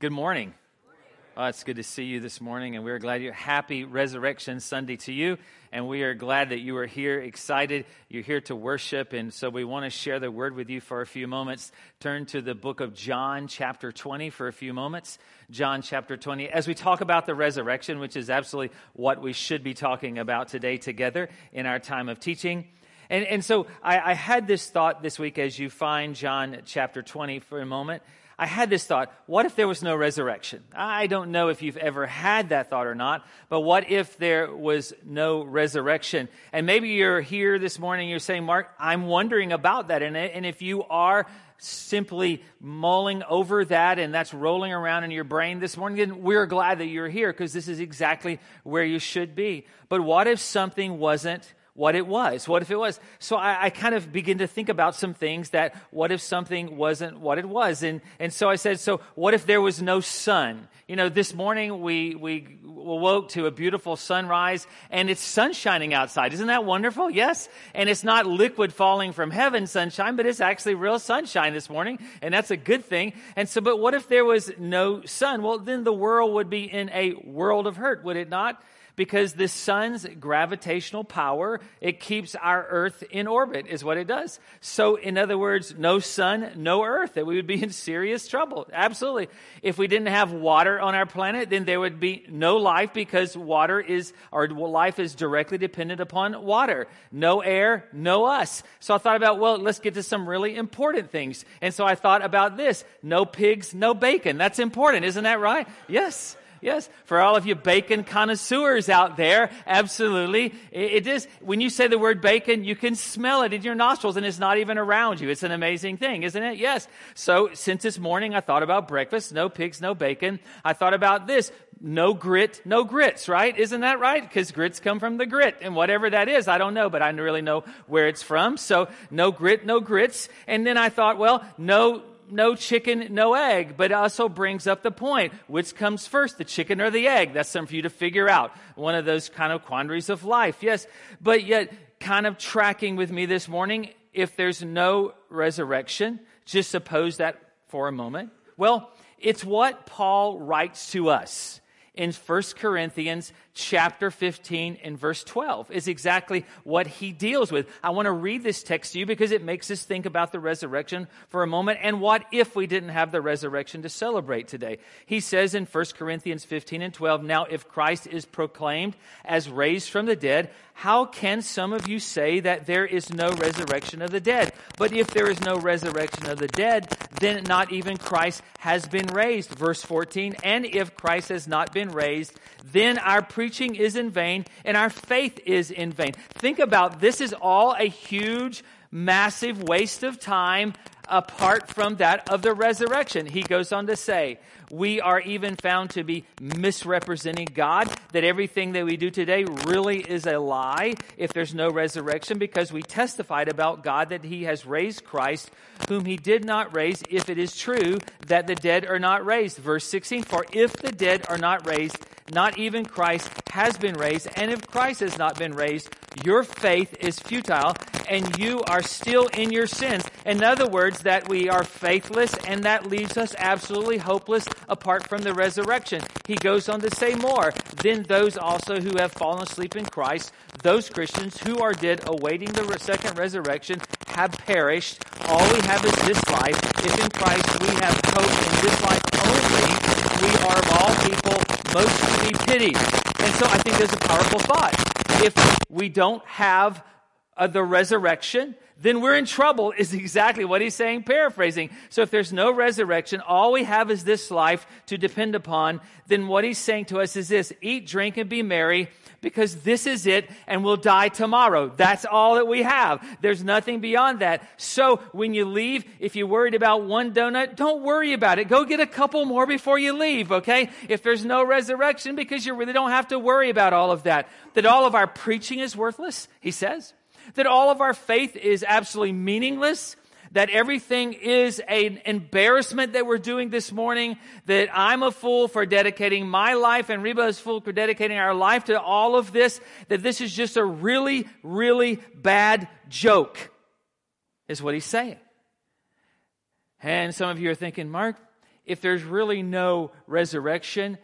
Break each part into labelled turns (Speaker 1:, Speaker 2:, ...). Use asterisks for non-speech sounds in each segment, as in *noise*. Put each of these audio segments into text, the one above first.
Speaker 1: Good morning. Oh, it's good to see you this morning, and we're glad you're Happy Resurrection Sunday to you, and we are glad that you are here, excited. You're here to worship, and so we want to share the word with you for a few moments. Turn to the book of John, chapter 20, for a few moments. John, chapter 20, as we talk about the resurrection, which is absolutely what we should be talking about today together in our time of teaching. And, and so I, I had this thought this week as you find John chapter 20 for a moment I had this thought what if there was no resurrection? I don't know if you've ever had that thought or not, but what if there was no resurrection? And maybe you're here this morning, you're saying, Mark, I'm wondering about that. And, and if you are simply mulling over that and that's rolling around in your brain this morning, then we're glad that you're here because this is exactly where you should be. But what if something wasn't what it was. What if it was? So I, I, kind of begin to think about some things that what if something wasn't what it was? And, and so I said, so what if there was no sun? You know, this morning we, we awoke to a beautiful sunrise and it's sun shining outside. Isn't that wonderful? Yes. And it's not liquid falling from heaven sunshine, but it's actually real sunshine this morning. And that's a good thing. And so, but what if there was no sun? Well, then the world would be in a world of hurt, would it not? Because the sun's gravitational power, it keeps our earth in orbit, is what it does. So, in other words, no sun, no earth, that we would be in serious trouble. Absolutely. If we didn't have water on our planet, then there would be no life because water is, our life is directly dependent upon water. No air, no us. So I thought about, well, let's get to some really important things. And so I thought about this. No pigs, no bacon. That's important, isn't that right? Yes. Yes, for all of you bacon connoisseurs out there, absolutely. It is, when you say the word bacon, you can smell it in your nostrils and it's not even around you. It's an amazing thing, isn't it? Yes. So since this morning, I thought about breakfast, no pigs, no bacon. I thought about this, no grit, no grits, right? Isn't that right? Because grits come from the grit and whatever that is, I don't know, but I really know where it's from. So no grit, no grits. And then I thought, well, no no chicken, no egg, but it also brings up the point which comes first, the chicken or the egg? That's something for you to figure out. One of those kind of quandaries of life, yes. But yet, kind of tracking with me this morning, if there's no resurrection, just suppose that for a moment. Well, it's what Paul writes to us in 1 Corinthians chapter 15 and verse 12 is exactly what he deals with. I want to read this text to you because it makes us think about the resurrection for a moment and what if we didn't have the resurrection to celebrate today. He says in 1 Corinthians 15 and 12, Now if Christ is proclaimed as raised from the dead, how can some of you say that there is no resurrection of the dead? But if there is no resurrection of the dead, then not even Christ has been raised. Verse 14, and if Christ has not been raised, then our preaching is in vain and our faith is in vain. Think about this is all a huge, massive waste of time apart from that of the resurrection. He goes on to say, we are even found to be misrepresenting God, that everything that we do today really is a lie if there's no resurrection, because we testified about God that He has raised Christ, whom He did not raise, if it is true that the dead are not raised. Verse 16, for if the dead are not raised, not even Christ has been raised, and if Christ has not been raised, your faith is futile, and you are still in your sins. In other words, that we are faithless, and that leaves us absolutely hopeless apart from the resurrection. He goes on to say more. Then those also who have fallen asleep in Christ, those Christians who are dead awaiting the second resurrection, have perished. All we have is this life. If in Christ we have hope in this life only, we are of all people most to be pitied. And so I think there's a powerful thought. If we don't have uh, the resurrection, then we're in trouble, *laughs* is exactly what he's saying, paraphrasing. So if there's no resurrection, all we have is this life to depend upon, then what he's saying to us is this eat, drink, and be merry, because this is it, and we'll die tomorrow. That's all that we have. There's nothing beyond that. So when you leave, if you're worried about one donut, don't worry about it. Go get a couple more before you leave, okay? If there's no resurrection, because you really don't have to worry about all of that. That all of our preaching is worthless, he says that all of our faith is absolutely meaningless, that everything is an embarrassment that we're doing this morning, that I'm a fool for dedicating my life and Reba is fool for dedicating our life to all of this, that this is just a really, really bad joke, is what he's saying. And some of you are thinking, Mark, if there's really no resurrection,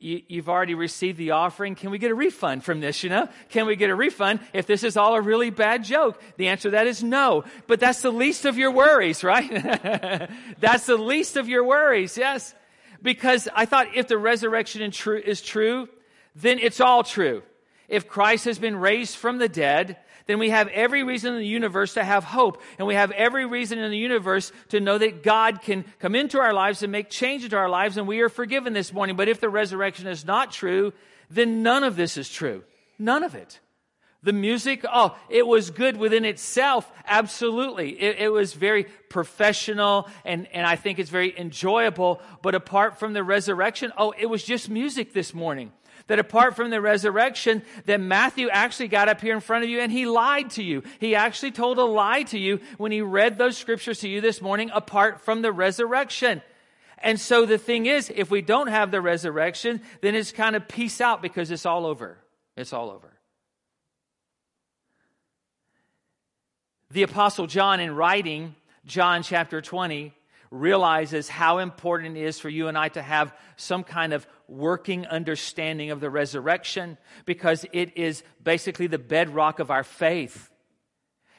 Speaker 1: you, have already received the offering. Can we get a refund from this? You know, can we get a refund if this is all a really bad joke? The answer to that is no. But that's the least of your worries, right? *laughs* that's the least of your worries. Yes. Because I thought if the resurrection is true, then it's all true. If Christ has been raised from the dead, then we have every reason in the universe to have hope. And we have every reason in the universe to know that God can come into our lives and make change into our lives, and we are forgiven this morning. But if the resurrection is not true, then none of this is true. None of it. The music, oh, it was good within itself. Absolutely. It, it, was very professional and, and I think it's very enjoyable. But apart from the resurrection, oh, it was just music this morning that apart from the resurrection, that Matthew actually got up here in front of you and he lied to you. He actually told a lie to you when he read those scriptures to you this morning apart from the resurrection. And so the thing is, if we don't have the resurrection, then it's kind of peace out because it's all over. It's all over. The Apostle John, in writing John chapter 20, realizes how important it is for you and I to have some kind of working understanding of the resurrection because it is basically the bedrock of our faith.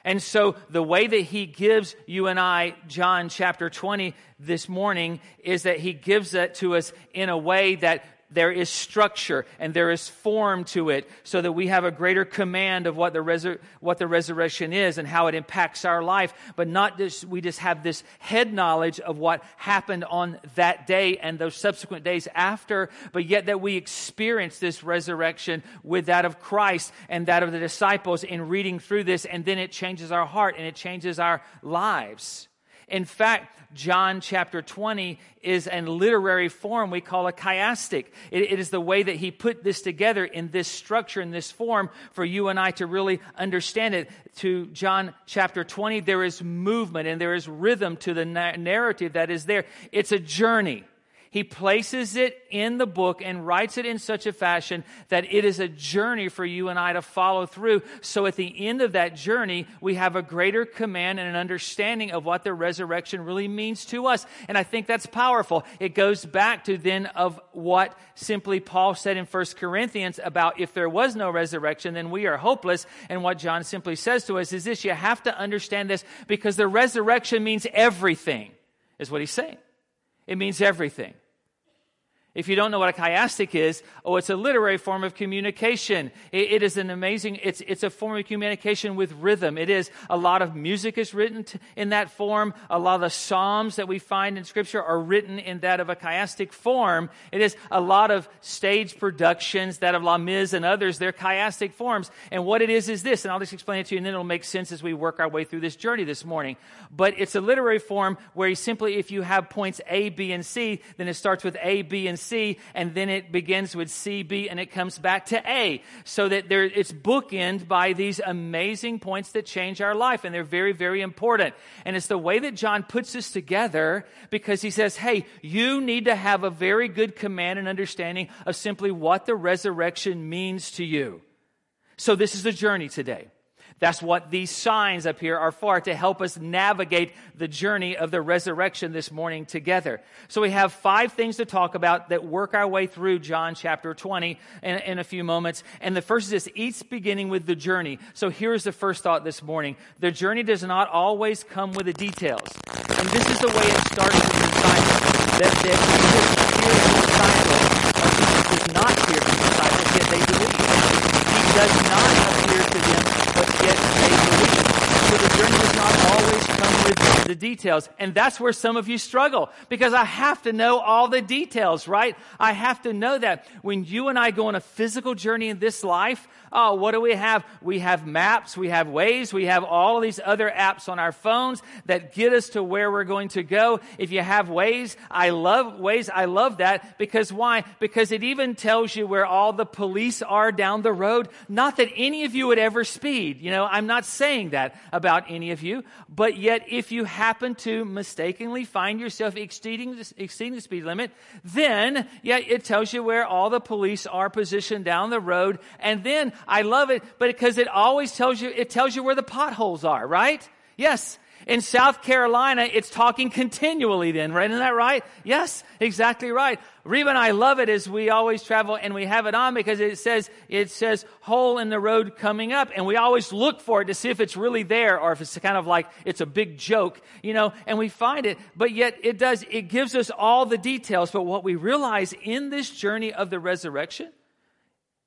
Speaker 1: And so the way that he gives you and I John chapter 20 this morning is that he gives it to us in a way that there is structure and there is form to it so that we have a greater command of what the, resur- what the resurrection is and how it impacts our life. But not just, we just have this head knowledge of what happened on that day and those subsequent days after, but yet that we experience this resurrection with that of Christ and that of the disciples in reading through this. And then it changes our heart and it changes our lives. In fact, John chapter 20 is a literary form we call a chiastic. It, it is the way that he put this together in this structure, in this form, for you and I to really understand it. To John chapter 20, there is movement and there is rhythm to the na- narrative that is there. It's a journey. He places it in the book and writes it in such a fashion that it is a journey for you and I to follow through. So at the end of that journey, we have a greater command and an understanding of what the resurrection really means to us. And I think that's powerful. It goes back to then of what simply Paul said in 1 Corinthians about if there was no resurrection, then we are hopeless. And what John simply says to us is this, you have to understand this because the resurrection means everything, is what he's saying. It means everything. If you don't know what a chiastic is, oh, it's a literary form of communication. it, it is an amazing, it's, it's a form of communication with rhythm. It is, a lot of music is written to, in that form. A lot of the Psalms that we find in Scripture are written in that of a chiastic form. It is a lot of stage productions, that of Les Mis and others, they're chiastic forms. And what it is is this, and I'll just explain it to you, and then it'll make sense as we work our way through this journey this morning. But it's a literary form where you simply, if you have points A, B, and C, then it starts with A, B, and C, and then it begins with C, B, and it comes back to A. So that there, it's bookended by these amazing points that change our life, and they're very, very important. And it's the way that John puts this together because he says, hey, you need to have a very good command and understanding of simply what the resurrection means to you. So this is the journey today. That's what these signs up here are for, to help us navigate the journey of the resurrection this morning together. So we have five things to talk about that work our way through John chapter 20 in, in a few moments. And the first is this, each beginning with the journey. So here's the first thought this morning. The journey does not always come with the details. And this is the way it starts with the disciples. That, that Jesus the disciples, or Jesus does not appear to the disciples, yet they believe. He does not appear to them get a belief. So the journey does not always come with the details. And that's where some of you struggle because I have to know all the details, right? I have to know that when you and I go on a physical journey in this life, Oh, what do we have? We have maps, we have Waze, we have all these other apps on our phones that get us to where we're going to go. If you have Waze, I love Waze. I love that because why? Because it even tells you where all the police are down the road. Not that any of you would ever speed. You know, I'm not saying that about any of you, but yet if you happen to mistakenly find yourself exceeding, exceeding the speed limit, then, yeah, it tells you where all the police are positioned down the road. And then I love it, but because it always tells you, it tells you where the potholes are, right? Yes. In South Carolina, it's talking continually then, right? Isn't that right? Yes, exactly right. Reba and I love it as we always travel and we have it on because it says, it says hole in the road coming up and we always look for it to see if it's really there or if it's kind of like it's a big joke, you know, and we find it, but yet it does, it gives us all the details. But what we realize in this journey of the resurrection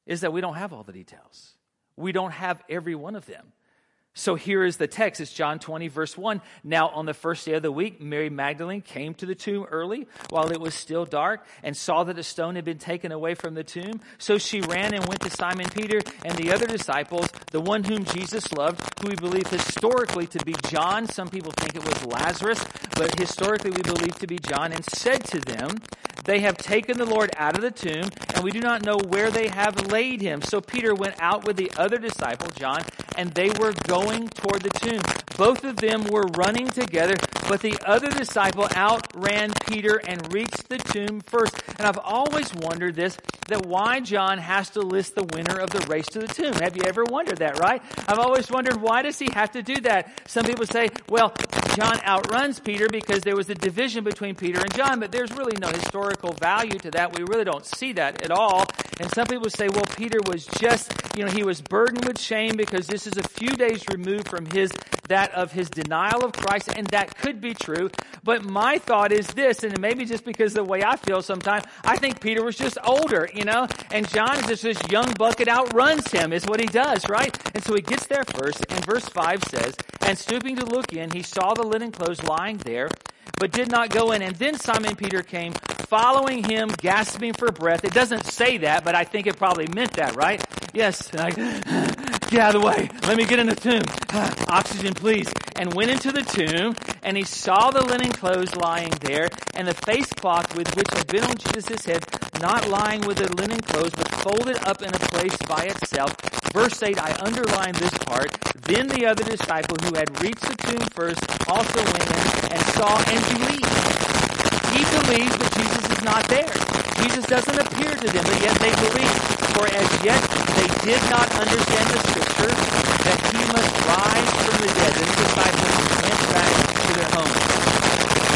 Speaker 1: is that we don't have all the details. We don't have every one of them. So here is the text. It's John 20, verse 1. Now, on the first day of the week, Mary Magdalene came to the tomb early while it was still dark and saw that a stone had been taken away from the tomb. So she ran and went to Simon Peter and the other disciples, the one whom Jesus loved, who we believe historically to be John. Some people think it was Lazarus, but historically we believe to be John, and said to them, They have taken the Lord out of the tomb, and we do not know where they have laid him. So Peter went out with the other disciple, John, and they were going toward the tomb. Both of them were running together, but the other disciple outran Peter and reached the tomb first. And I've always wondered this, that why John has to list the winner of the race to the tomb. Have you ever wondered that, right? I've always wondered why does he have to do that? Some people say, well, John outruns Peter because there was a division between Peter and John, but there's really no historical value to that. We really don't see that at all. And some people say, well, Peter was just, you know, he was burdened with shame because this is a few days removed from his, that of his denial of Christ, and that could be true. But my thought is this, and maybe just because the way I feel sometimes, I think Peter was just older, you know, and John is just this young bucket outruns him, is what he does, right? And so he gets there first, and verse 5 says, And stooping to look in, he saw the linen clothes lying there, but did not go in. And then Simon Peter came, following him, gasping for breath. It doesn't say that, but I think it probably meant that, right? Yes, like, *sighs* get out of the way. Let me get in the tomb. *sighs* Oxygen, please. And went into the tomb, and he saw the linen clothes lying there, and the face cloth with which had been on Jesus' head, not lying with the linen clothes, but folded up in a place by itself. Verse 8, I underline this part. Then the other disciple who had reached the tomb first also went in and saw and believed. He believes that Jesus is not there. Jesus doesn't appear to them, but yet they believe. For as yet they did not understand the scripture that he must rise from the dead. Then the disciples went back to their homes.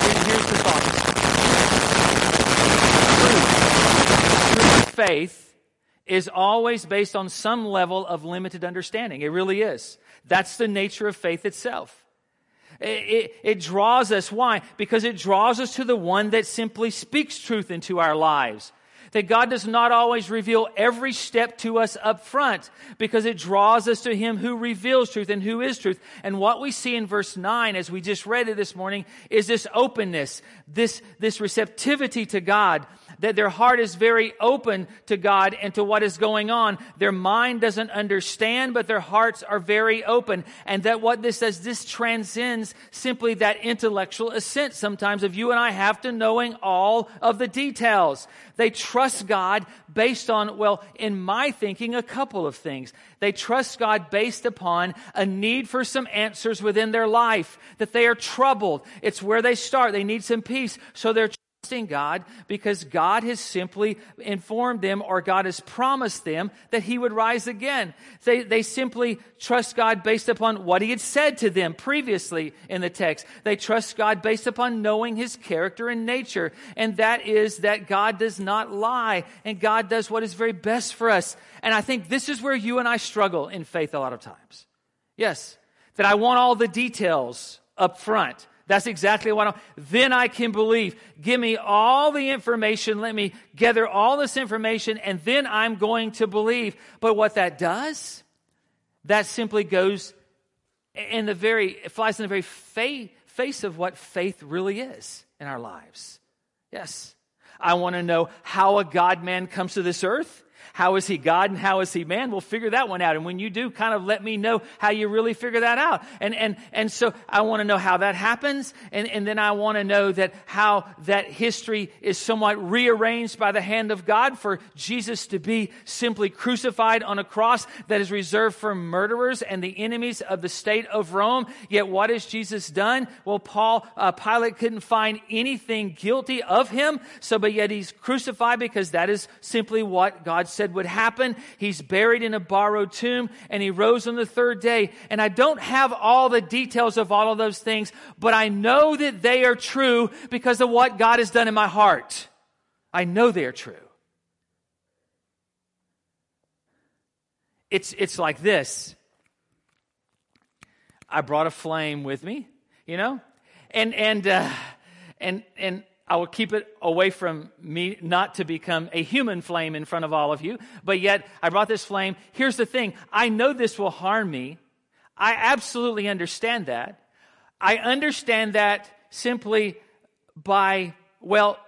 Speaker 1: Here, here's the thought. True, true faith is always based on some level of limited understanding. It really is. That's the nature of faith itself. It, it, it, draws us. Why? Because it draws us to the one that simply speaks truth into our lives. That God does not always reveal every step to us up front because it draws us to Him who reveals truth and who is truth. And what we see in verse 9, as we just read it this morning, is this openness, this, this receptivity to God that their heart is very open to God and to what is going on. Their mind doesn't understand, but their hearts are very open. And that what this says, this transcends simply that intellectual assent sometimes of you and I have to knowing all of the details. They trust God based on, well, in my thinking, a couple of things. They trust God based upon a need for some answers within their life, that they are troubled. It's where they start. They need some peace. So they're trusting God because God has simply informed them or God has promised them that He would rise again. They, they simply trust God based upon what He had said to them previously in the text. They trust God based upon knowing His character and nature. And that is that God does not lie and God does what is very best for us. And I think this is where you and I struggle in faith a lot of times. Yes, that I want all the details up front. That's exactly what I want. then I can believe. Give me all the information. Let me gather all this information and then I'm going to believe. But what that does, that simply goes in the very, flies in the very fa- face of what faith really is in our lives. Yes. I want to know how a God man comes to this earth. How is he God and how is he man? We'll figure that one out. And when you do, kind of let me know how you really figure that out. And, and, and so I want to know how that happens. And, and then I want to know that how that history is somewhat rearranged by the hand of God for Jesus to be simply crucified on a cross that is reserved for murderers and the enemies of the state of Rome. Yet what has Jesus done? Well, Paul, uh, Pilate couldn't find anything guilty of him. So, but yet he's crucified because that is simply what God said would happen. He's buried in a borrowed tomb and he rose on the third day. And I don't have all the details of all of those things, but I know that they are true because of what God has done in my heart. I know they are true. It's, it's like this. I brought a flame with me, you know, and, and, uh, and, and I will keep it away from me not to become a human flame in front of all of you, but yet I brought this flame. Here's the thing. I know this will harm me. I absolutely understand that. I understand that simply by, well,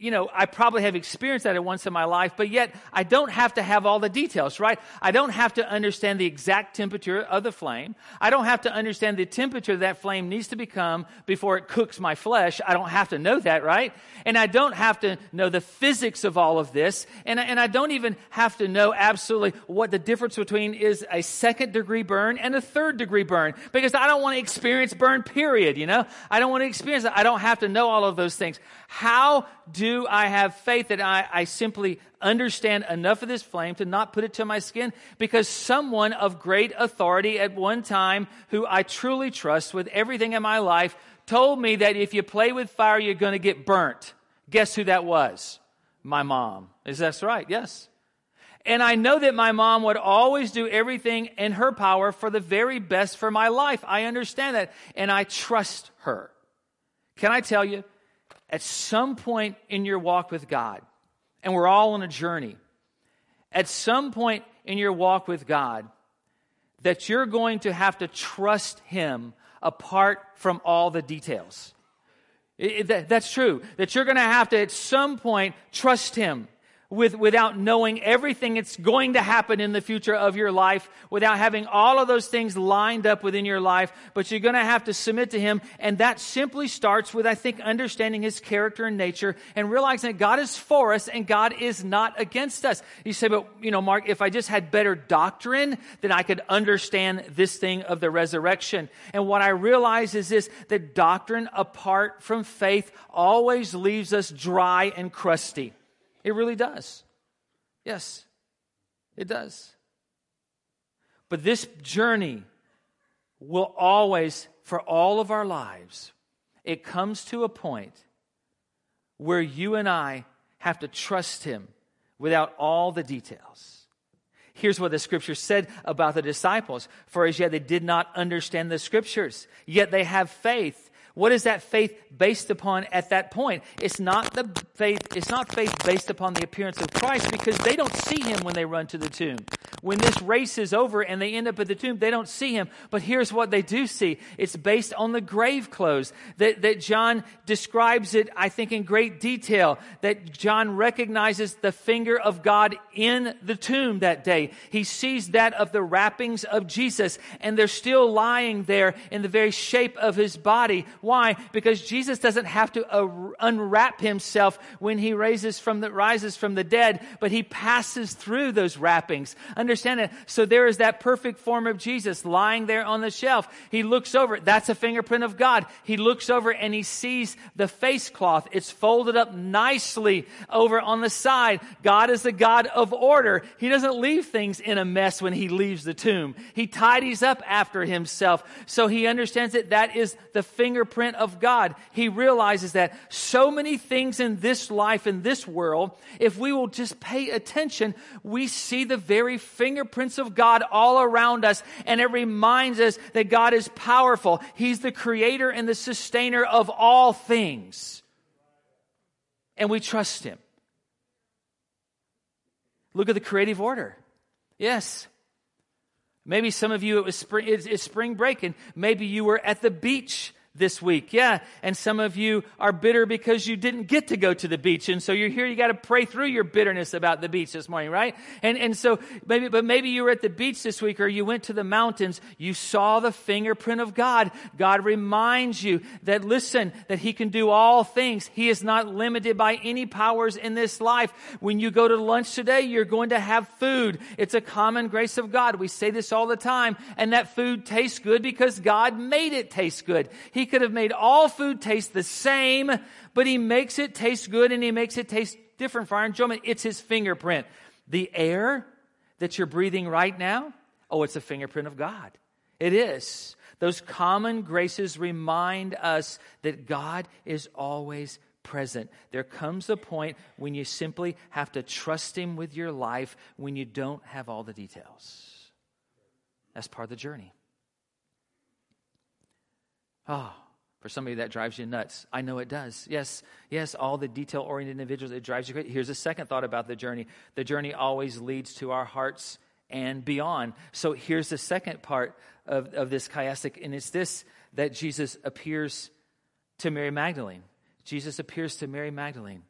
Speaker 1: you know, I probably have experienced that at once in my life, but yet I don't have to have all the details, right? I don't have to understand the exact temperature of the flame. I don't have to understand the temperature that flame needs to become before it cooks my flesh. I don't have to know that, right? And I don't have to know the physics of all of this. And, and I don't even have to know absolutely what the difference between is a second degree burn and a third degree burn because I don't want to experience burn, period, you know? I don't want to experience it. I don't have to know all of those things. How do I have faith that I, I simply understand enough of this flame to not put it to my skin? Because someone of great authority at one time, who I truly trust with everything in my life, told me that if you play with fire, you're going to get burnt. Guess who that was? My mom. Is that right? Yes. And I know that my mom would always do everything in her power for the very best for my life. I understand that. And I trust her. Can I tell you, at some point in your walk with God, and we're all on a journey, at some point in your walk with God, that you're going to have to trust Him apart from all the details. It, that, that's true. That you're going to have to, at some point, trust Him with, without knowing everything that's going to happen in the future of your life, without having all of those things lined up within your life, but you're going to have to submit to Him. And that simply starts with, I think, understanding His character and nature and realizing that God is for us and God is not against us. You say, but, you know, Mark, if I just had better doctrine, then I could understand this thing of the resurrection. And what I realize is this, that doctrine apart from faith always leaves us dry and crusty. It really does. Yes, it does. But this journey will always, for all of our lives, it comes to a point where you and I have to trust Him without all the details. Here's what the scripture said about the disciples. For as yet they did not understand the scriptures, yet they have faith. What is that faith based upon at that point? It's not the faith, it's not faith based upon the appearance of Christ because they don't see him when they run to the tomb. When this race is over and they end up at the tomb, they don't see him. But here's what they do see. It's based on the grave clothes that, that John describes it, I think, in great detail. That John recognizes the finger of God in the tomb that day. He sees that of the wrappings of Jesus and they're still lying there in the very shape of his body why? Because Jesus doesn't have to unwrap himself when he raises from the, rises from the dead, but he passes through those wrappings. Understand it? So there is that perfect form of Jesus lying there on the shelf. He looks over. That's a fingerprint of God. He looks over and he sees the face cloth. It's folded up nicely over on the side. God is the God of order. He doesn't leave things in a mess when he leaves the tomb. He tidies up after himself. So he understands that that is the fingerprint fingerprint of God. He realizes that so many things in this life, in this world, if we will just pay attention, we see the very fingerprints of God all around us. And it reminds us that God is powerful. He's the creator and the sustainer of all things. And we trust Him. Look at the creative order. Yes. Maybe some of you, it was spring, it's, spring break, and maybe you were at the beach this week. Yeah. And some of you are bitter because you didn't get to go to the beach. And so you're here, you got to pray through your bitterness about the beach this morning, right? And, and so maybe, but maybe you were at the beach this week or you went to the mountains. You saw the fingerprint of God. God reminds you that listen, that He can do all things. He is not limited by any powers in this life. When you go to lunch today, you're going to have food. It's a common grace of God. We say this all the time. And that food tastes good because God made it taste good. He could have made all food taste the same, but he makes it taste good and he makes it taste different for our enjoyment. It's his fingerprint. The air that you're breathing right now, oh, it's a fingerprint of God. It is. Those common graces remind us that God is always present. There comes a point when you simply have to trust Him with your life when you don't have all the details. That's part of the journey. Oh, for somebody that drives you nuts. I know it does. Yes, yes, all the detail oriented individuals, it drives you crazy. Here's a second thought about the journey the journey always leads to our hearts and beyond. So here's the second part of, of this chiastic, and it's this that Jesus appears to Mary Magdalene. Jesus appears to Mary Magdalene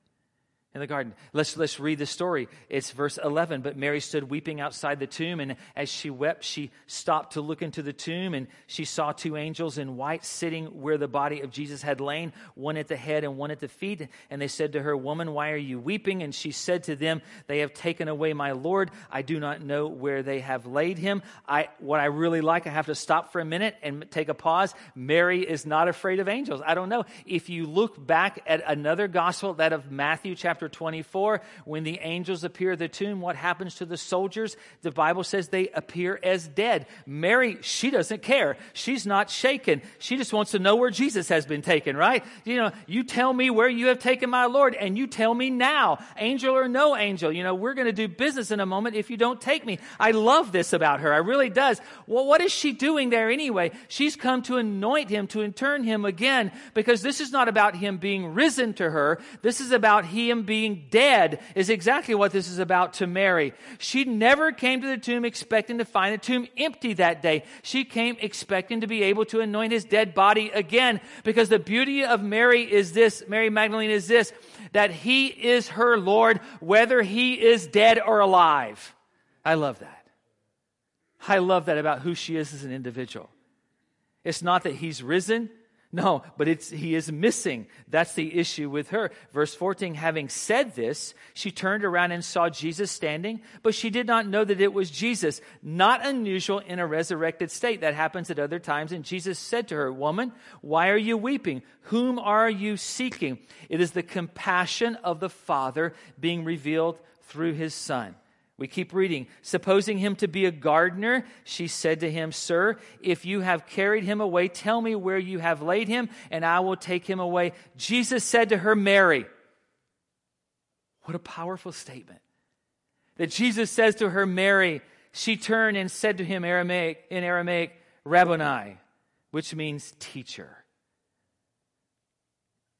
Speaker 1: in the garden. Let's, let's read the story. It's verse 11. But Mary stood weeping outside the tomb, and as she wept, she stopped to look into the tomb, and she saw two angels in white sitting where the body of Jesus had lain, one at the head and one at the feet. And they said to her, Woman, why are you weeping? And she said to them, They have taken away my Lord. I do not know where they have laid him. I, what I really like, I have to stop for a minute and take a pause. Mary is not afraid of angels. I don't know. If you look back at another gospel, that of Matthew chapter chapter 24, when the angels appear at the tomb, what happens to the soldiers? The Bible says they appear as dead. Mary, she doesn't care. She's not shaken. She just wants to know where Jesus has been taken, right? You know, you tell me where you have taken my Lord, and you tell me now, angel or no angel. You know, we're going to do business in a moment if you don't take me. I love this about her. I really does. Well, what is she doing there anyway? She's come to anoint him, to intern him again, because this is not about him being risen to her. This is about him being dead is exactly what this is about to Mary. She never came to the tomb expecting to find the tomb empty that day. She came expecting to be able to anoint his dead body again because the beauty of Mary is this, Mary Magdalene is this, that he is her Lord whether he is dead or alive. I love that. I love that about who she is as an individual. It's not that he's risen. No, but it's, he is missing. That's the issue with her. Verse 14, having said this, she turned around and saw Jesus standing, but she did not know that it was Jesus. Not unusual in a resurrected state. That happens at other times. And Jesus said to her, Woman, why are you weeping? Whom are you seeking? It is the compassion of the Father being revealed through his Son. We keep reading. Supposing him to be a gardener, she said to him, Sir, if you have carried him away, tell me where you have laid him, and I will take him away. Jesus said to her, Mary. What a powerful statement. That Jesus says to her, Mary. She turned and said to him Aramaic, in Aramaic, Rabboni, which means teacher.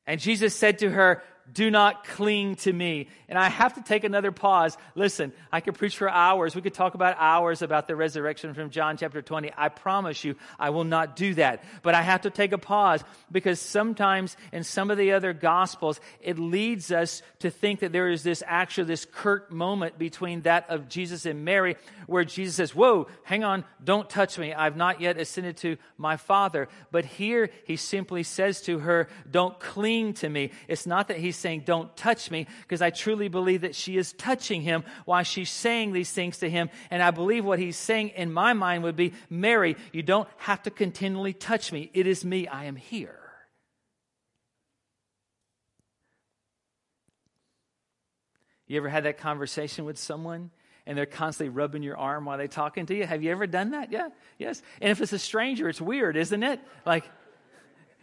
Speaker 1: And Jesus said to her, do not cling to me. And I have to take another pause. Listen, I could preach for hours. We could talk about hours about the resurrection from John chapter 20. I promise you, I will not do that. But I have to take a pause because sometimes in some of the other gospels, it leads us to think that there is this actual, this curt moment between that of Jesus and Mary where Jesus says, Whoa, hang on, don't touch me. I've not yet ascended to my Father. But here he simply says to her, Don't cling to me. It's not that he's saying, Don't touch me, because I truly believe that she is touching him while she's saying these things to him. And I believe what he's saying in my mind would be, Mary, you don't have to continually touch me. It is me. I am here. You ever had that conversation with someone and they're constantly rubbing your arm while they're talking to you? Have you ever done that? Yeah, yes. And if it's a stranger, it's weird, isn't it? Like,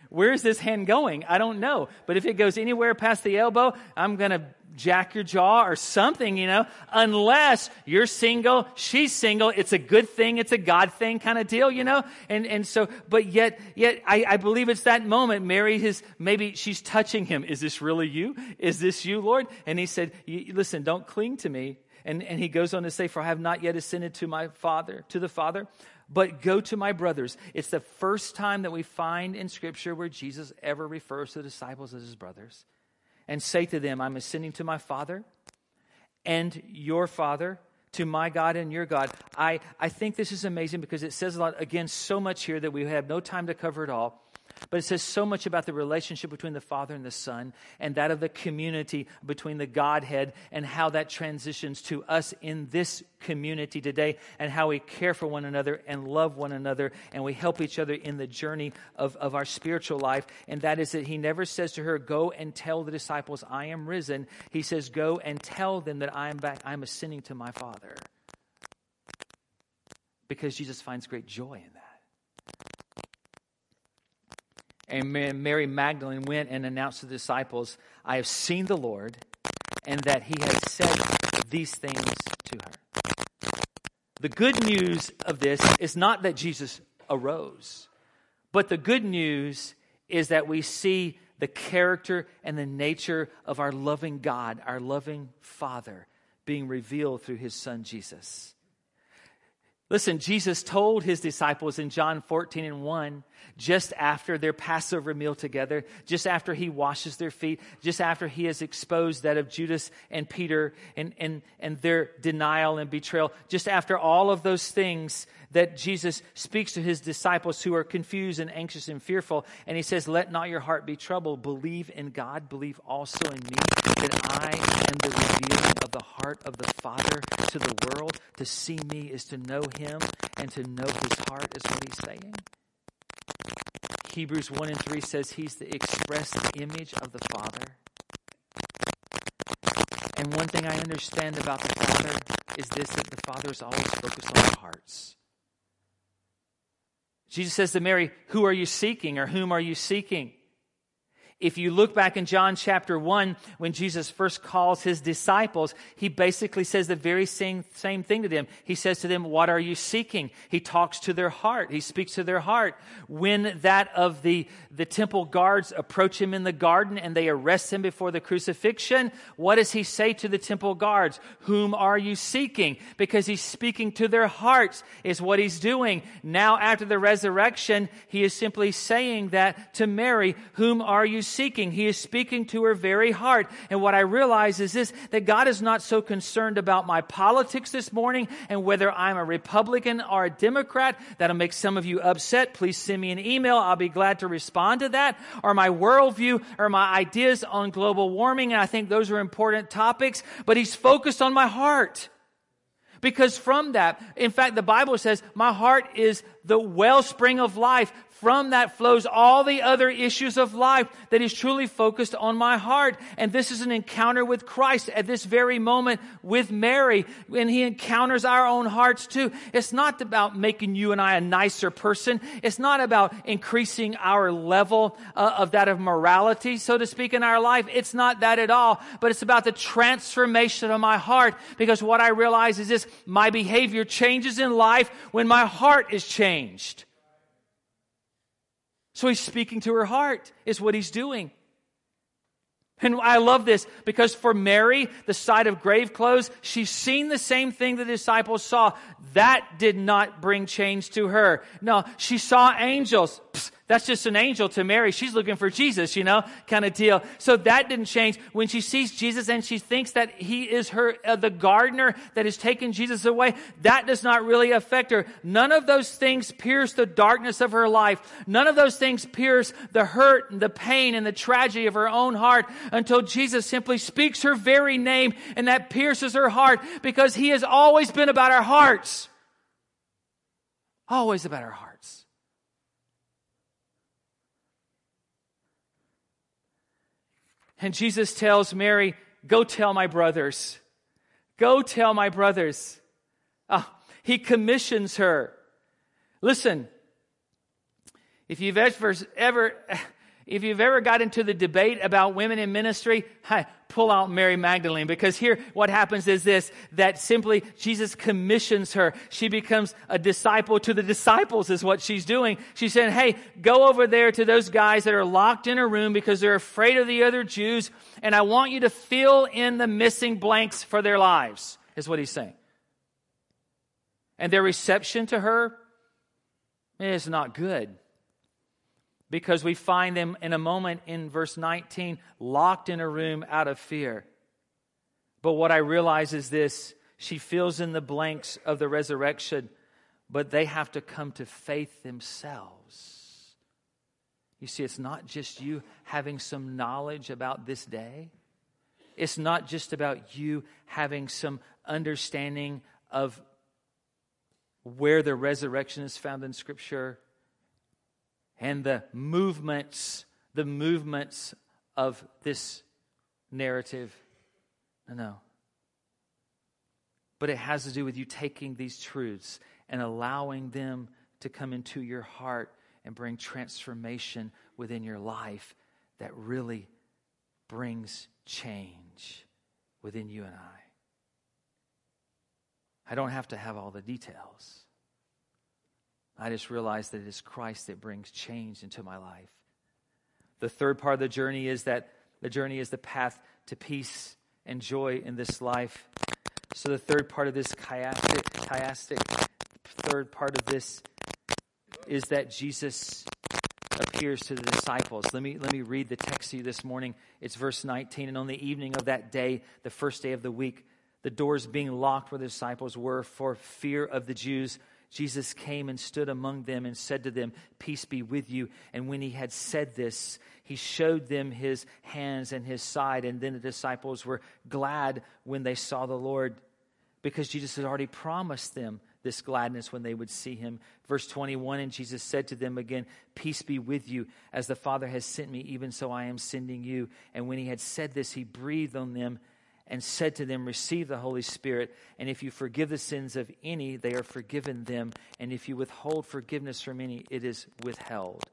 Speaker 1: Where's this hand going? I don't know. But if it goes anywhere past the elbow, I'm going to jack your jaw or something, you know, unless you're single, she's single. It's a good thing. It's a God thing kind of deal, you know? And, and so, but yet, yet I, I believe it's that moment. Mary is, maybe she's touching him. Is this really you? Is this you, Lord? And he said, listen, don't cling to me. And, and he goes on to say, for I have not yet ascended to my father, to the father but go to my brothers. It's the first time that we find in Scripture where Jesus ever refers to the disciples as his brothers and say to them, I'm ascending to my Father and your Father, to my God and your God. I, I think this is amazing because it says a lot, again, so much here that we have no time to cover it all. But it says so much about the relationship between the Father and the Son and that of the community between the Godhead and how that transitions to us in this community today and how we care for one another and love one another and we help each other in the journey of, of our spiritual life. And that is that he never says to her, Go and tell the disciples, I am risen. He says, Go and tell them that I am back. I am ascending to my Father. Because Jesus finds great joy in that. And Mary Magdalene went and announced to the disciples, I have seen the Lord, and that he has said these things to her. The good news of this is not that Jesus arose, but the good news is that we see the character and the nature of our loving God, our loving Father, being revealed through his Son Jesus. Listen, Jesus told his disciples in John 14 and 1, just after their Passover meal together, just after he washes their feet, just after he has exposed that of Judas and Peter and, and, and their denial and betrayal, just after all of those things that Jesus speaks to his disciples who are confused and anxious and fearful, and he says, Let not your heart be troubled. Believe in God, believe also in me, that I am the revealing of the heart of the Father to the world. To see me is to know him, and to know his heart is what he's saying. Hebrews 1 and 3 says he's the express image of the Father. And one thing I understand about the Father is this that the Father is always focused on our hearts. Jesus says to Mary, Who are you seeking or whom are you seeking? If you look back in John chapter 1, when Jesus first calls his disciples, he basically says the very same, same thing to them. He says to them, What are you seeking? He talks to their heart. He speaks to their heart. When that of the, the temple guards approach him in the garden and they arrest him before the crucifixion, what does he say to the temple guards? Whom are you seeking? Because he's speaking to their hearts, is what he's doing. Now, after the resurrection, he is simply saying that to Mary, Whom are you seeking. He is speaking to her very heart. And what I realize is this, that God is not so concerned about my politics this morning and whether I'm a Republican or a Democrat. That'll make some of you upset. Please send me an email. I'll be glad to respond to that. Or my worldview or my ideas on global warming. And I think those are important topics, but he's focused on my heart. Because from that, in fact, the Bible says, my heart is the wellspring of life. From that flows all the other issues of life that is truly focused on my heart. And this is an encounter with Christ at this very moment with Mary when he encounters our own hearts too. It's not about making you and I a nicer person. It's not about increasing our level uh, of that of morality, so to speak, in our life. It's not that at all, but it's about the transformation of my heart because what I realize is this, my behavior changes in life when my heart is changed. So he's speaking to her heart, is what he's doing. And I love this because for Mary, the sight of grave clothes, she's seen the same thing the disciples saw. That did not bring change to her. No, she saw angels. Psst, that's just an angel to Mary. She's looking for Jesus, you know, kind of deal. So that didn't change. When she sees Jesus and she thinks that he is her, uh, the gardener that has taken Jesus away, that does not really affect her. None of those things pierce the darkness of her life. None of those things pierce the hurt and the pain and the tragedy of her own heart until Jesus simply speaks her very name and that pierces her heart because he has always been about our hearts. Always about our hearts. And Jesus tells Mary, Go tell my brothers. Go tell my brothers. Oh, he commissions her. Listen, if you've ever, ever if you've ever got into the debate about women in ministry, *laughs* pull out Mary Magdalene because here what happens is this, that simply Jesus commissions her. She becomes a disciple to the disciples is what she's doing. She's saying, hey, go over there to those guys that are locked in a room because they're afraid of the other Jews and I want you to fill in the missing blanks for their lives is what he's saying. And their reception to her is not good because we find them in a moment in verse 19 locked in a room out of fear. But what I realize is this she fills in the blanks of the resurrection, but they have to come to faith themselves. You see, it's not just you having some knowledge about this day. It's not just about you having some understanding of where the resurrection is found in Scripture and the movements, the movements of this narrative. No. No. But it has to do with you taking these truths and allowing them to come into your heart and bring transformation within your life that really brings change within you and I. I don't have to have all the details. I just realize that it is Christ that brings change into my life. The third part of the journey is that the journey is the path to peace and joy in this life. So the third part of this chiastic, chiastic third part of this is that Jesus appears to the disciples. Let me, let me read the text to you this morning. It's verse 19. And on the evening of that day, the first day of the week, the doors being locked where the disciples were for fear of the Jews, Jesus came and stood among them and said to them, Peace be with you. And when he had said this, he showed them his hands and his side. And then the disciples were glad when they saw the Lord because Jesus had already promised them this gladness when they would see him. Verse 21 And Jesus said to them again, Peace be with you. As the Father has sent me, even so I am sending you. And when he had said this, he breathed on them and said to them, Receive the Holy Spirit. And if you forgive the sins of any, they are forgiven them. And if you withhold forgiveness from any, it is withheld.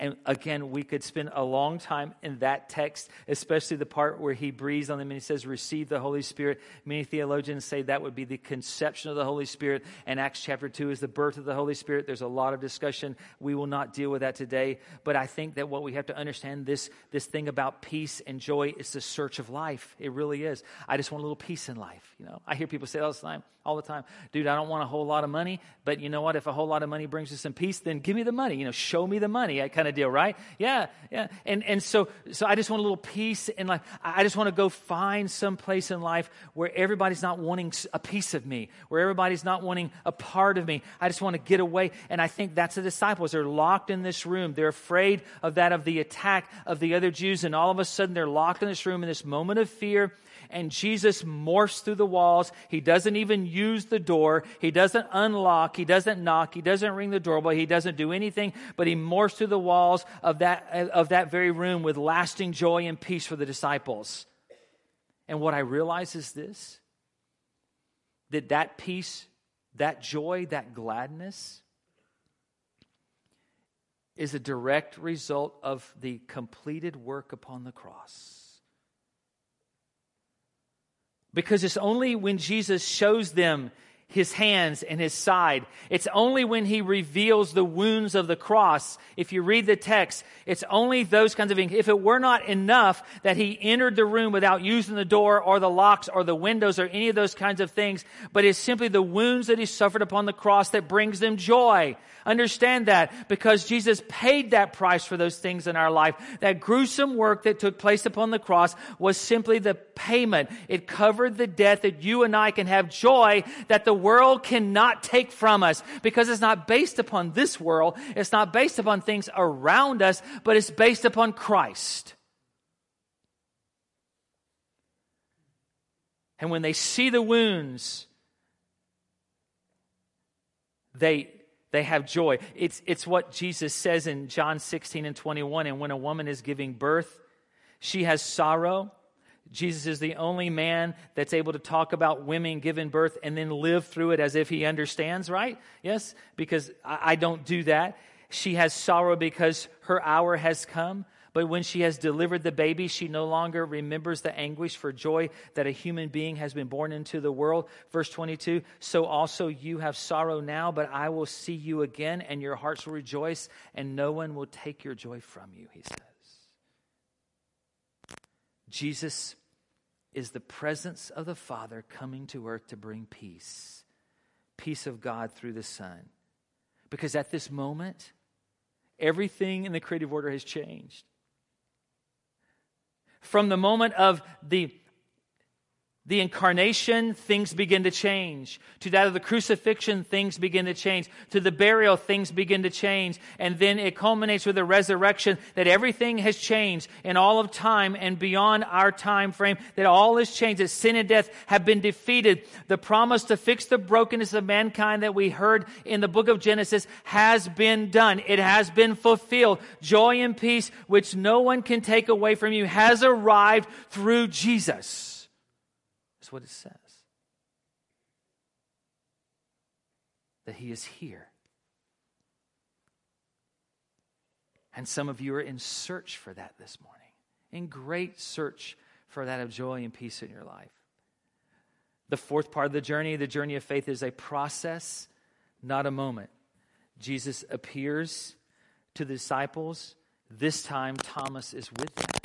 Speaker 1: And again, we could spend a long time in that text, especially the part where he breathes on them and he says, Receive the Holy Spirit. Many theologians say that would be the conception of the Holy Spirit. And Acts chapter 2 is the birth of the Holy Spirit. There's a lot of discussion. We will not deal with that today. But I think that what we have to understand this, this thing about peace and joy is the search of life. It really is. I just want a little peace in life. You know, I hear people say all the time, all the time, dude, I don't want a whole lot of money, but you know what? If a whole lot of money brings you some peace, then give me the money. You know, show me the money. I kind of deal, right? Yeah, yeah. And and so so I just want a little peace in life. I just want to go find some place in life where everybody's not wanting a piece of me, where everybody's not wanting a part of me. I just want to get away. And I think that's the disciples. They're locked in this room. They're afraid of that of the attack of the other Jews, and all of a sudden they're locked in this room in this moment of fear and Jesus morphs through the walls. He doesn't even use the door. He doesn't unlock. He doesn't knock. He doesn't ring the doorbell. He doesn't do anything, but he morphs through the walls of that, of that very room with lasting joy and peace for the disciples. And what I realize is this that that peace, that joy, that gladness is a direct result of the completed work upon the cross. Because it's only when Jesus shows them his hands and his side. It's only when he reveals the wounds of the cross. If you read the text, it's only those kinds of things. If it were not enough that he entered the room without using the door or the locks or the windows or any of those kinds of things, but it's simply the wounds that he suffered upon the cross that brings them joy. Understand that because Jesus paid that price for those things in our life. That gruesome work that took place upon the cross was simply the payment. It covered the debt that you and I can have joy that the world cannot take from us because it's not based upon this world. It's not based upon things around us, but it's based upon Christ. And when they see the wounds, they, they have joy. It's, it's what Jesus says in John 16 and 21. And when a woman is giving birth, she has sorrow Jesus is the only man that's able to talk about women giving birth and then live through it as if he understands, right? Yes, because I, I don't do that. She has sorrow because her hour has come. But when she has delivered the baby, she no longer remembers the anguish for joy that a human being has been born into the world. Verse 22 So also you have sorrow now, but I will see you again, and your hearts will rejoice, and no one will take your joy from you, he says. Jesus is the presence of the Father coming to earth to bring peace, peace of God through the Son. Because at this moment, everything in the creative order has changed. From the moment of the the incarnation, things begin to change. To that of the crucifixion, things begin to change. To the burial, things begin to change. And then it culminates with the resurrection that everything has changed in all of time and beyond our time frame, that all has changed, that sin and death have been defeated. The promise to fix the brokenness of mankind that we heard in the book of Genesis has been done. It has been fulfilled. Joy and peace, which no one can take away from you, has arrived through Jesus. That's what it says. That He is here. And some of you are in search for that this morning, in great search for that of joy and peace in your life. The fourth part of the journey, the journey of faith, is a process, not a moment. Jesus appears to the disciples. This time, Thomas is with them.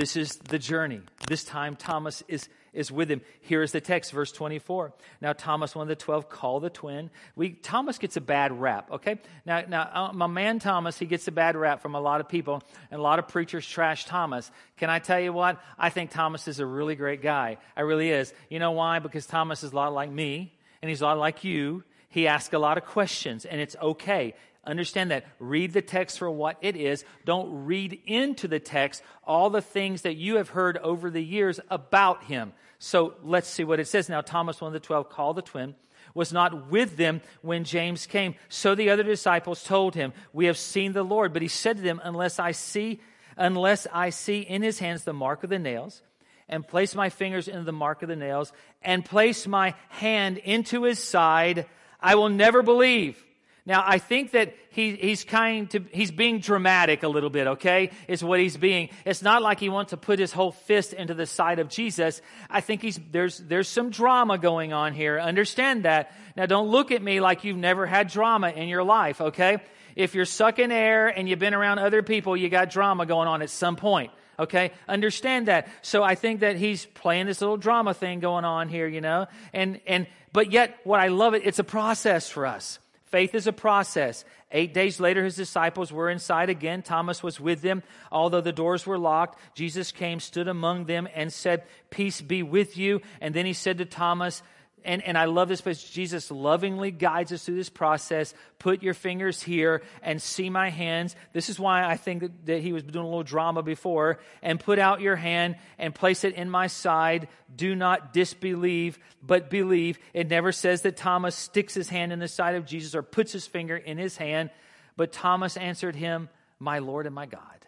Speaker 1: This is the journey. This time, Thomas is, is with him. Here is the text, verse 24. Now, Thomas, one of the twelve, called the twin. We, Thomas gets a bad rap, okay? Now, now, uh, my man Thomas, he gets a bad rap from a lot of people, and a lot of preachers trash Thomas. Can I tell you what? I think Thomas is a really great guy. I really is. You know why? Because Thomas is a lot like me, and he's a lot like you. He asks a lot of questions, and it's okay. Understand that. Read the text for what it is. Don't read into the text all the things that you have heard over the years about him. So let's see what it says. Now, Thomas, one of the twelve, called the twin, was not with them when James came. So the other disciples told him, We have seen the Lord. But he said to them, Unless I see, unless I see in his hands the mark of the nails, and place my fingers into the mark of the nails, and place my hand into his side, I will never believe. Now, I think that he, he's kind to, he's being dramatic a little bit, okay? Is what he's being. It's not like he wants to put his whole fist into the side of Jesus. I think he's, there's, there's some drama going on here. Understand that. Now, don't look at me like you've never had drama in your life, okay? If you're sucking air and you've been around other people, you got drama going on at some point. Okay, understand that. So I think that he's playing this little drama thing going on here, you know, and and but yet what I love it, it's a process for us. Faith is a process. Eight days later, his disciples were inside again. Thomas was with them. Although the doors were locked, Jesus came, stood among them, and said, Peace be with you. And then he said to Thomas, and, and I love this because Jesus lovingly guides us through this process. Put your fingers here and see my hands. This is why I think that, that, he was doing a little drama before. And put out your hand and place it in my side. Do not disbelieve, but believe. It never says that Thomas sticks his hand in the side of Jesus or puts his finger in his hand. But Thomas answered him, My Lord and my God.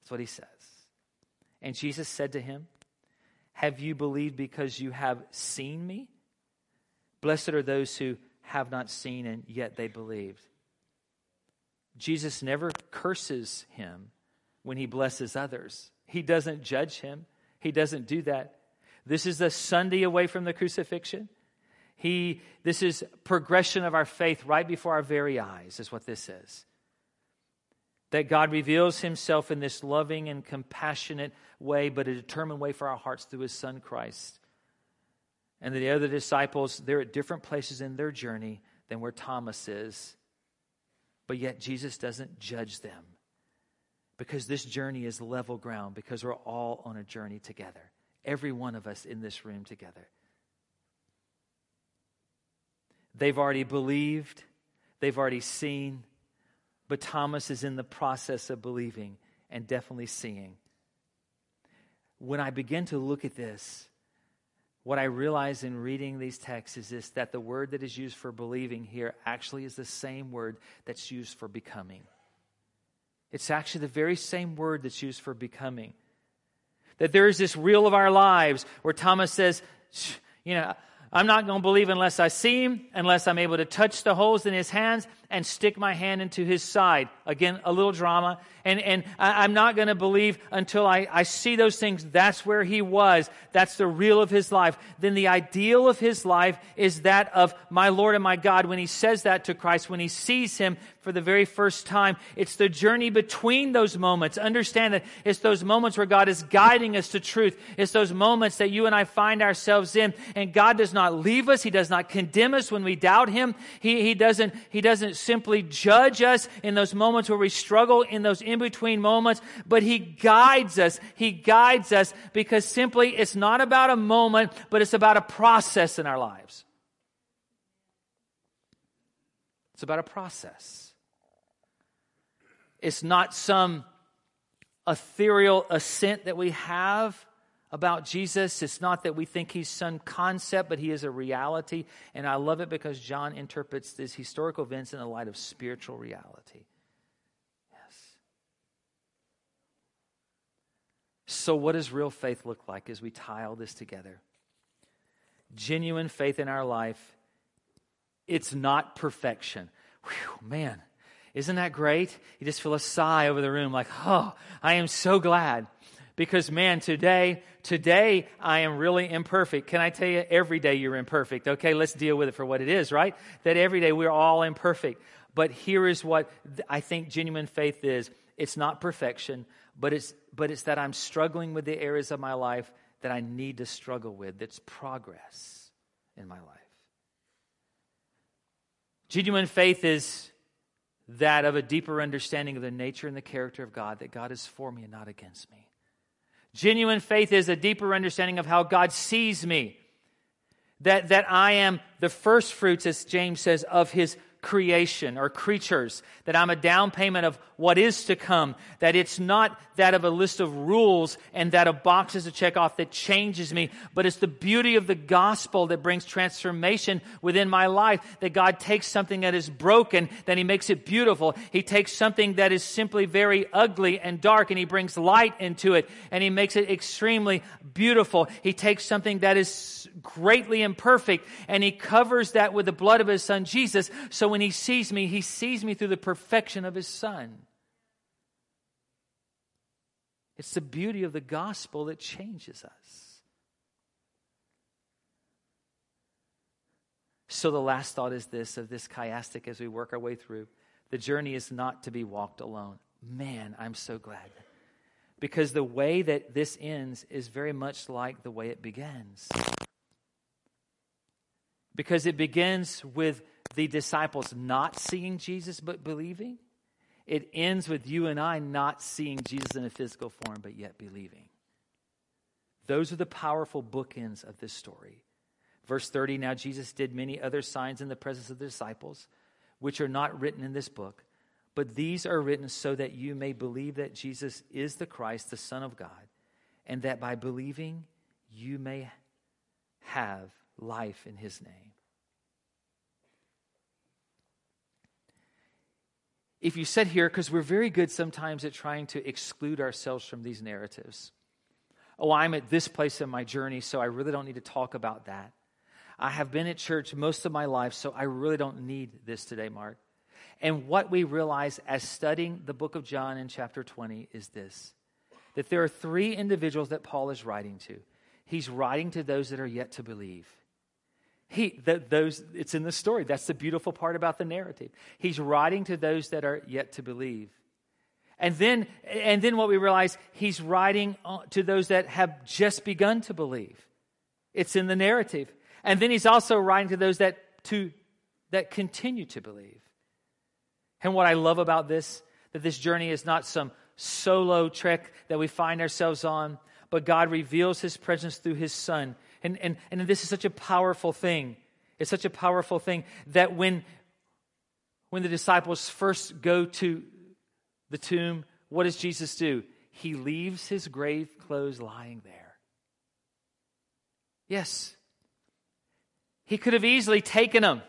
Speaker 1: That's what he says. And Jesus said to him, Have you believed because you have seen me? Blessed are those who have not seen and yet they believed. Jesus never curses him when he blesses others. He doesn't judge him. He doesn't do that. This is the Sunday away from the crucifixion. He, this is progression of our faith right before our very eyes, is what this is. That God reveals himself in this loving and compassionate way, but a determined way for our hearts through his Son Christ. And the other disciples, they're at different places in their journey than where Thomas is. But yet Jesus doesn't judge them because this journey is level ground, because we're all on a journey together. Every one of us in this room together. They've already believed, they've already seen, but Thomas is in the process of believing and definitely seeing. When I begin to look at this, what I realize in reading these texts is this that the word that is used for believing here actually is the same word that's used for becoming. It's actually the very same word that's used for becoming. That there is this real of our lives where Thomas says, you know, I'm not going to believe unless I see him, unless I'm able to touch the holes in his hands and stick my hand into his side. Again, a little drama. And, and I, am not going to believe until I, I see those things. That's where he was. That's the real of his life. Then the ideal of his life is that of my Lord and my God. When he says that to Christ, when he sees him for the very first time, it's the journey between those moments. Understand that it's those moments where God is guiding us to truth. It's those moments that you and I find ourselves in. And God does not leave us. He does not condemn us when we doubt him. He, he doesn't, he doesn't simply judge us in those moments where we struggle, in those in between moments, but He guides us. He guides us because simply it's not about a moment, but it's about a process in our lives. It's about a process. It's not some ethereal ascent that we have about Jesus. It's not that we think he's some concept, but he is a reality. And I love it because John interprets these historical events in the light of spiritual reality. Yes. So, what does real faith look like as we tie all this together? Genuine faith in our life, it's not perfection. Whew, man, isn't that great? You just feel a sigh over the room like, oh, I am so glad because man, today, today I am really imperfect. Can I tell you, every day you're imperfect. Okay, let's deal with it for what it is, right? That every day we're all imperfect. But here is what I think genuine faith is. It's not perfection, but it's, but it's that I'm struggling with the areas of my life that I need to struggle with. That's progress in my life. Genuine faith is that of a deeper understanding of the nature and the character of God, that God is for me and not against me. Genuine faith is a deeper understanding of how God sees me. That, that I am the first fruits, as James says, of his creation or creatures, that I'm a down payment of what is to come, that it's not that of a list of rules and that of boxes to check off that changes me, but it's the beauty of the gospel that brings transformation within my life, that God takes something that is broken, then He makes it beautiful. He takes something that is simply very ugly and dark and He brings light into it and He makes it extremely beautiful. He takes something that is greatly imperfect and He covers that with the blood of His Son Jesus. So when He sees me, He sees me through the perfection of His Son. It's the beauty of the gospel that changes us. So, the last thought is this of this chiastic as we work our way through. The journey is not to be walked alone. Man, I'm so glad. Because the way that this ends is very much like the way it begins. Because it begins with the disciples not seeing Jesus but believing. It ends with you and I not seeing Jesus in a physical form, but yet believing. Those are the powerful bookends of this story. Verse 30 Now Jesus did many other signs in the presence of the disciples, which are not written in this book, but these are written so that you may believe that Jesus is the Christ, the Son of God, and that by believing you may have life in his name. If you sit here, because we're very good sometimes at trying to exclude ourselves from these narratives. Oh, I'm at this place in my journey, so I really don't need to talk about that. I have been at church most of my life, so I really don't need this today, Mark. And what we realize as studying the book of John in chapter 20 is this that there are three individuals that Paul is writing to. He's writing to those that are yet to believe. He, those, it's in the story. That's the beautiful part about the narrative. He's writing to those that are yet to believe. And then, and then what we realize, he's writing uh, to those that have just begun to believe. It's in the narrative. And then he's also writing to those that, to, that continue to believe. And what I love about this, that this journey is not some solo trek that we find ourselves on, but God reveals his presence through his son and, and, and this is such a powerful thing. It's such a powerful thing that when, when the disciples first go to the tomb, what does Jesus do? He leaves his grave clothes lying there. Yes. He could have easily taken them.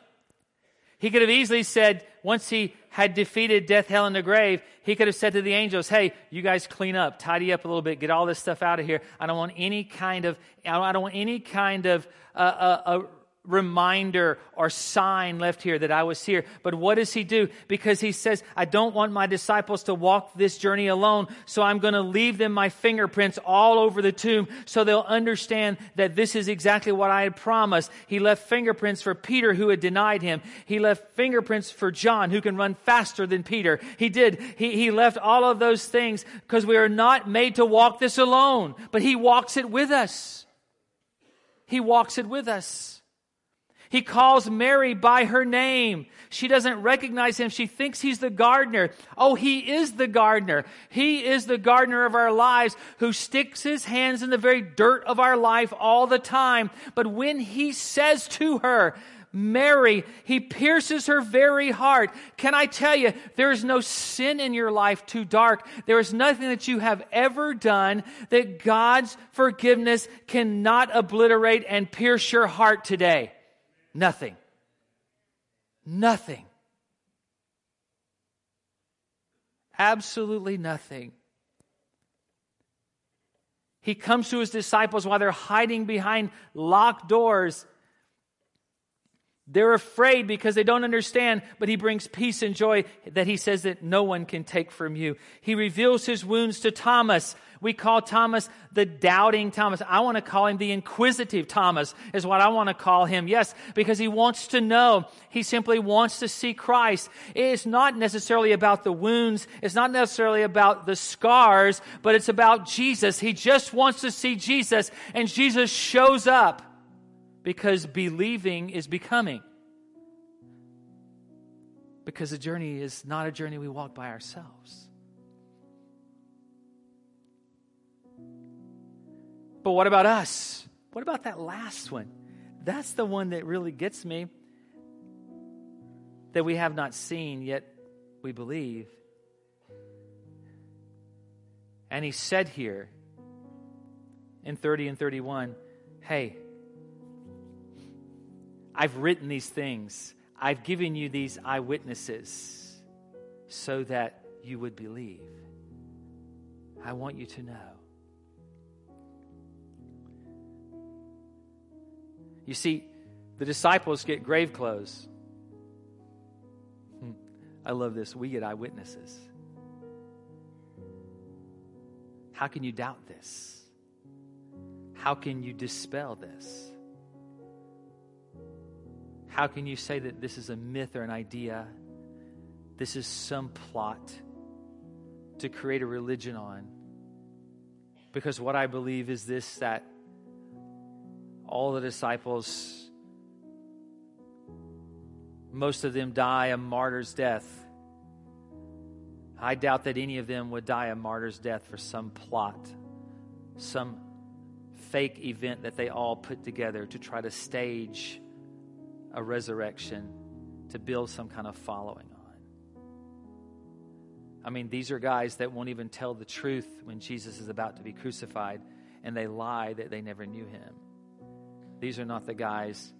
Speaker 1: He could have easily said, once he had defeated death, hell, and the grave, he could have said to the angels, Hey, you guys clean up, tidy up a little bit, get all this stuff out of here. I don't want any kind of, I don't want any kind of uh, uh, uh, reminder or sign left here that I was here. But what does he do? Because he says, I don't want my disciples to walk this journey alone, so I'm going to leave them my fingerprints all over the tomb so they'll understand that this is exactly what I had promised. He left fingerprints for Peter who had denied him. He left fingerprints for John who can run faster than Peter. He did. He, he left all of those things because we are not made to walk this alone, but he walks it with us. He walks it with us. He calls Mary by her name. She doesn't recognize him. She thinks he's the gardener. Oh, he is the gardener. He is the gardener of our lives who sticks his hands in the very dirt of our life all the time. But when he says to her, Mary, he pierces her very heart. Can I tell you, there is no sin in your life too dark. There is nothing that you have ever done that God's forgiveness cannot obliterate and pierce your heart today. Nothing. Nothing. Absolutely nothing. He comes to his disciples while they're hiding behind locked doors they're afraid because they don't understand, but he brings peace and joy that he says that no one can take from you. He reveals his wounds to Thomas. We call Thomas the doubting Thomas. I want to call him the inquisitive Thomas, is what I want to call him. Yes, because he wants to know. He simply wants to see Christ. It's not necessarily about the wounds. It's not necessarily about the scars, but it's about Jesus. He just wants to see Jesus, and Jesus shows up because believing is becoming. Because the journey is not a journey we walk by ourselves. But what about us? What about that last one? That's the one that really gets me. That we have not seen, yet we believe. And he said here in 30 and 31 hey, I've written these things. I've given you these eyewitnesses so that you would believe. I want you to know. You see, the disciples get grave clothes. Hmm. I love this. We get eyewitnesses. How can you doubt this? How can you dispel this? How can you say that this is a myth or an idea? This is some plot to create a religion on. Because what I believe is this that all the disciples, most of them die a martyr's death. I doubt that any of them would die a martyr's death for some plot, some fake event that they all put together to try to stage a resurrection to build some kind of following on. I mean, these are guys that won't even tell the truth when Jesus is about to be crucified, and they lie that they never knew him. These are not the guys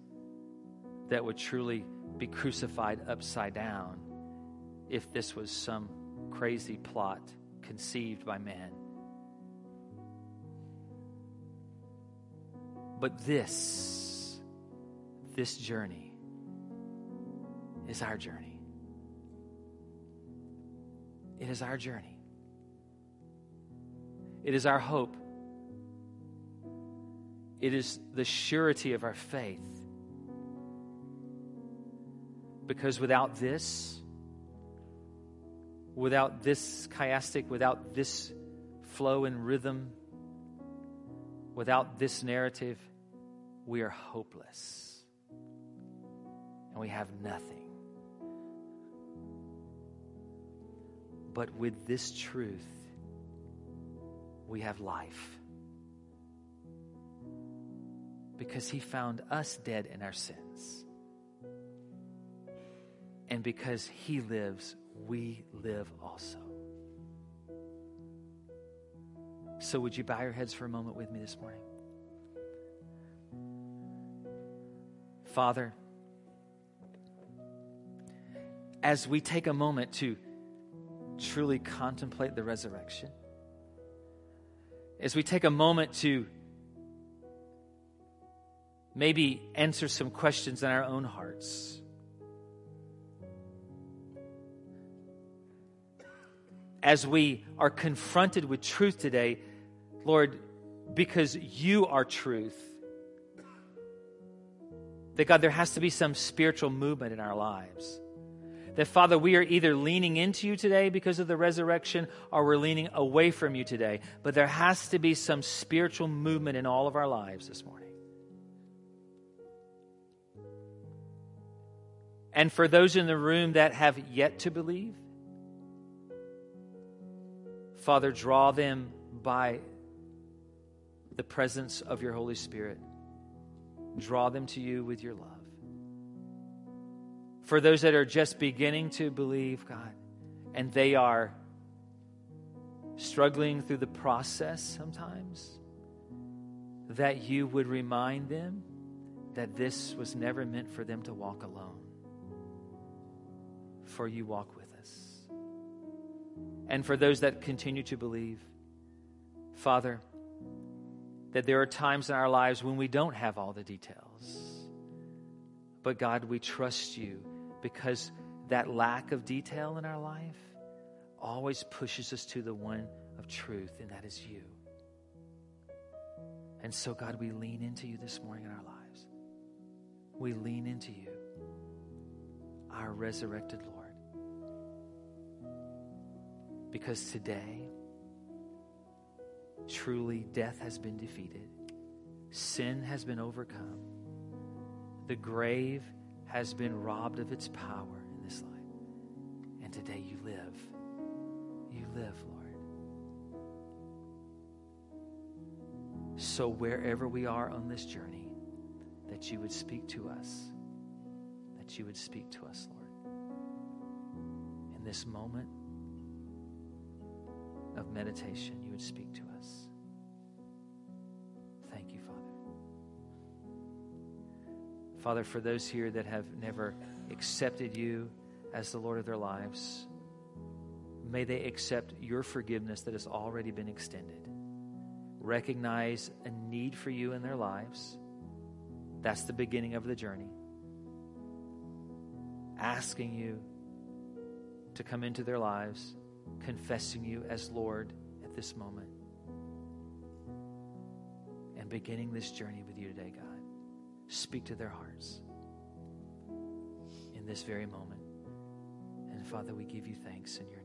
Speaker 1: that would truly be crucified upside down if this was some crazy plot conceived by man. But this this journey is our journey. It is our journey. It is our hope. It is the surety of our faith. Because without this, without this chiastic, without this flow and rhythm, without this narrative, we are hopeless and we have nothing. But with this truth, we have life. Because he found us dead in our sins. And because he lives, we live also. So, would you bow your heads for a moment with me this morning? Father, as we take a moment to truly contemplate the resurrection, as we take a moment to maybe answer some questions in our own hearts. As we are confronted with truth today, Lord, because you are truth, that God, there has to be some spiritual movement in our lives. That, Father, we are either leaning into you today because of the resurrection or we're leaning away from you today. But there has to be some spiritual movement in all of our lives this morning. And for those in the room that have yet to believe, Father, draw them by the presence of your Holy Spirit. Draw them to you with your love. For those that are just beginning to believe, God, and they are struggling through the process sometimes, that you would remind them that this was never meant for them to walk alone. For you walk with us. And for those that continue to believe, Father, that there are times in our lives when we don't have all the details. But God, we trust you because that lack of detail in our life always pushes us to the one of truth, and that is you. And so, God, we lean into you this morning in our lives. We lean into you, our resurrected Lord. Because today, truly, death has been defeated, sin has been overcome, the grave has been robbed of its power in this life. And today you live. You live, Lord. So, wherever we are on this journey, that you would speak to us, that you would speak to us, Lord. In this moment of meditation, you would speak to us. Father, for those here that have never accepted you as the Lord of their lives, may they accept your forgiveness that has already been extended. Recognize a need for you in their lives. That's the beginning of the journey. Asking you to come into their lives, confessing you as Lord at this moment, and beginning this journey with you today, God. Speak to their hearts in this very moment. And Father, we give you thanks in your.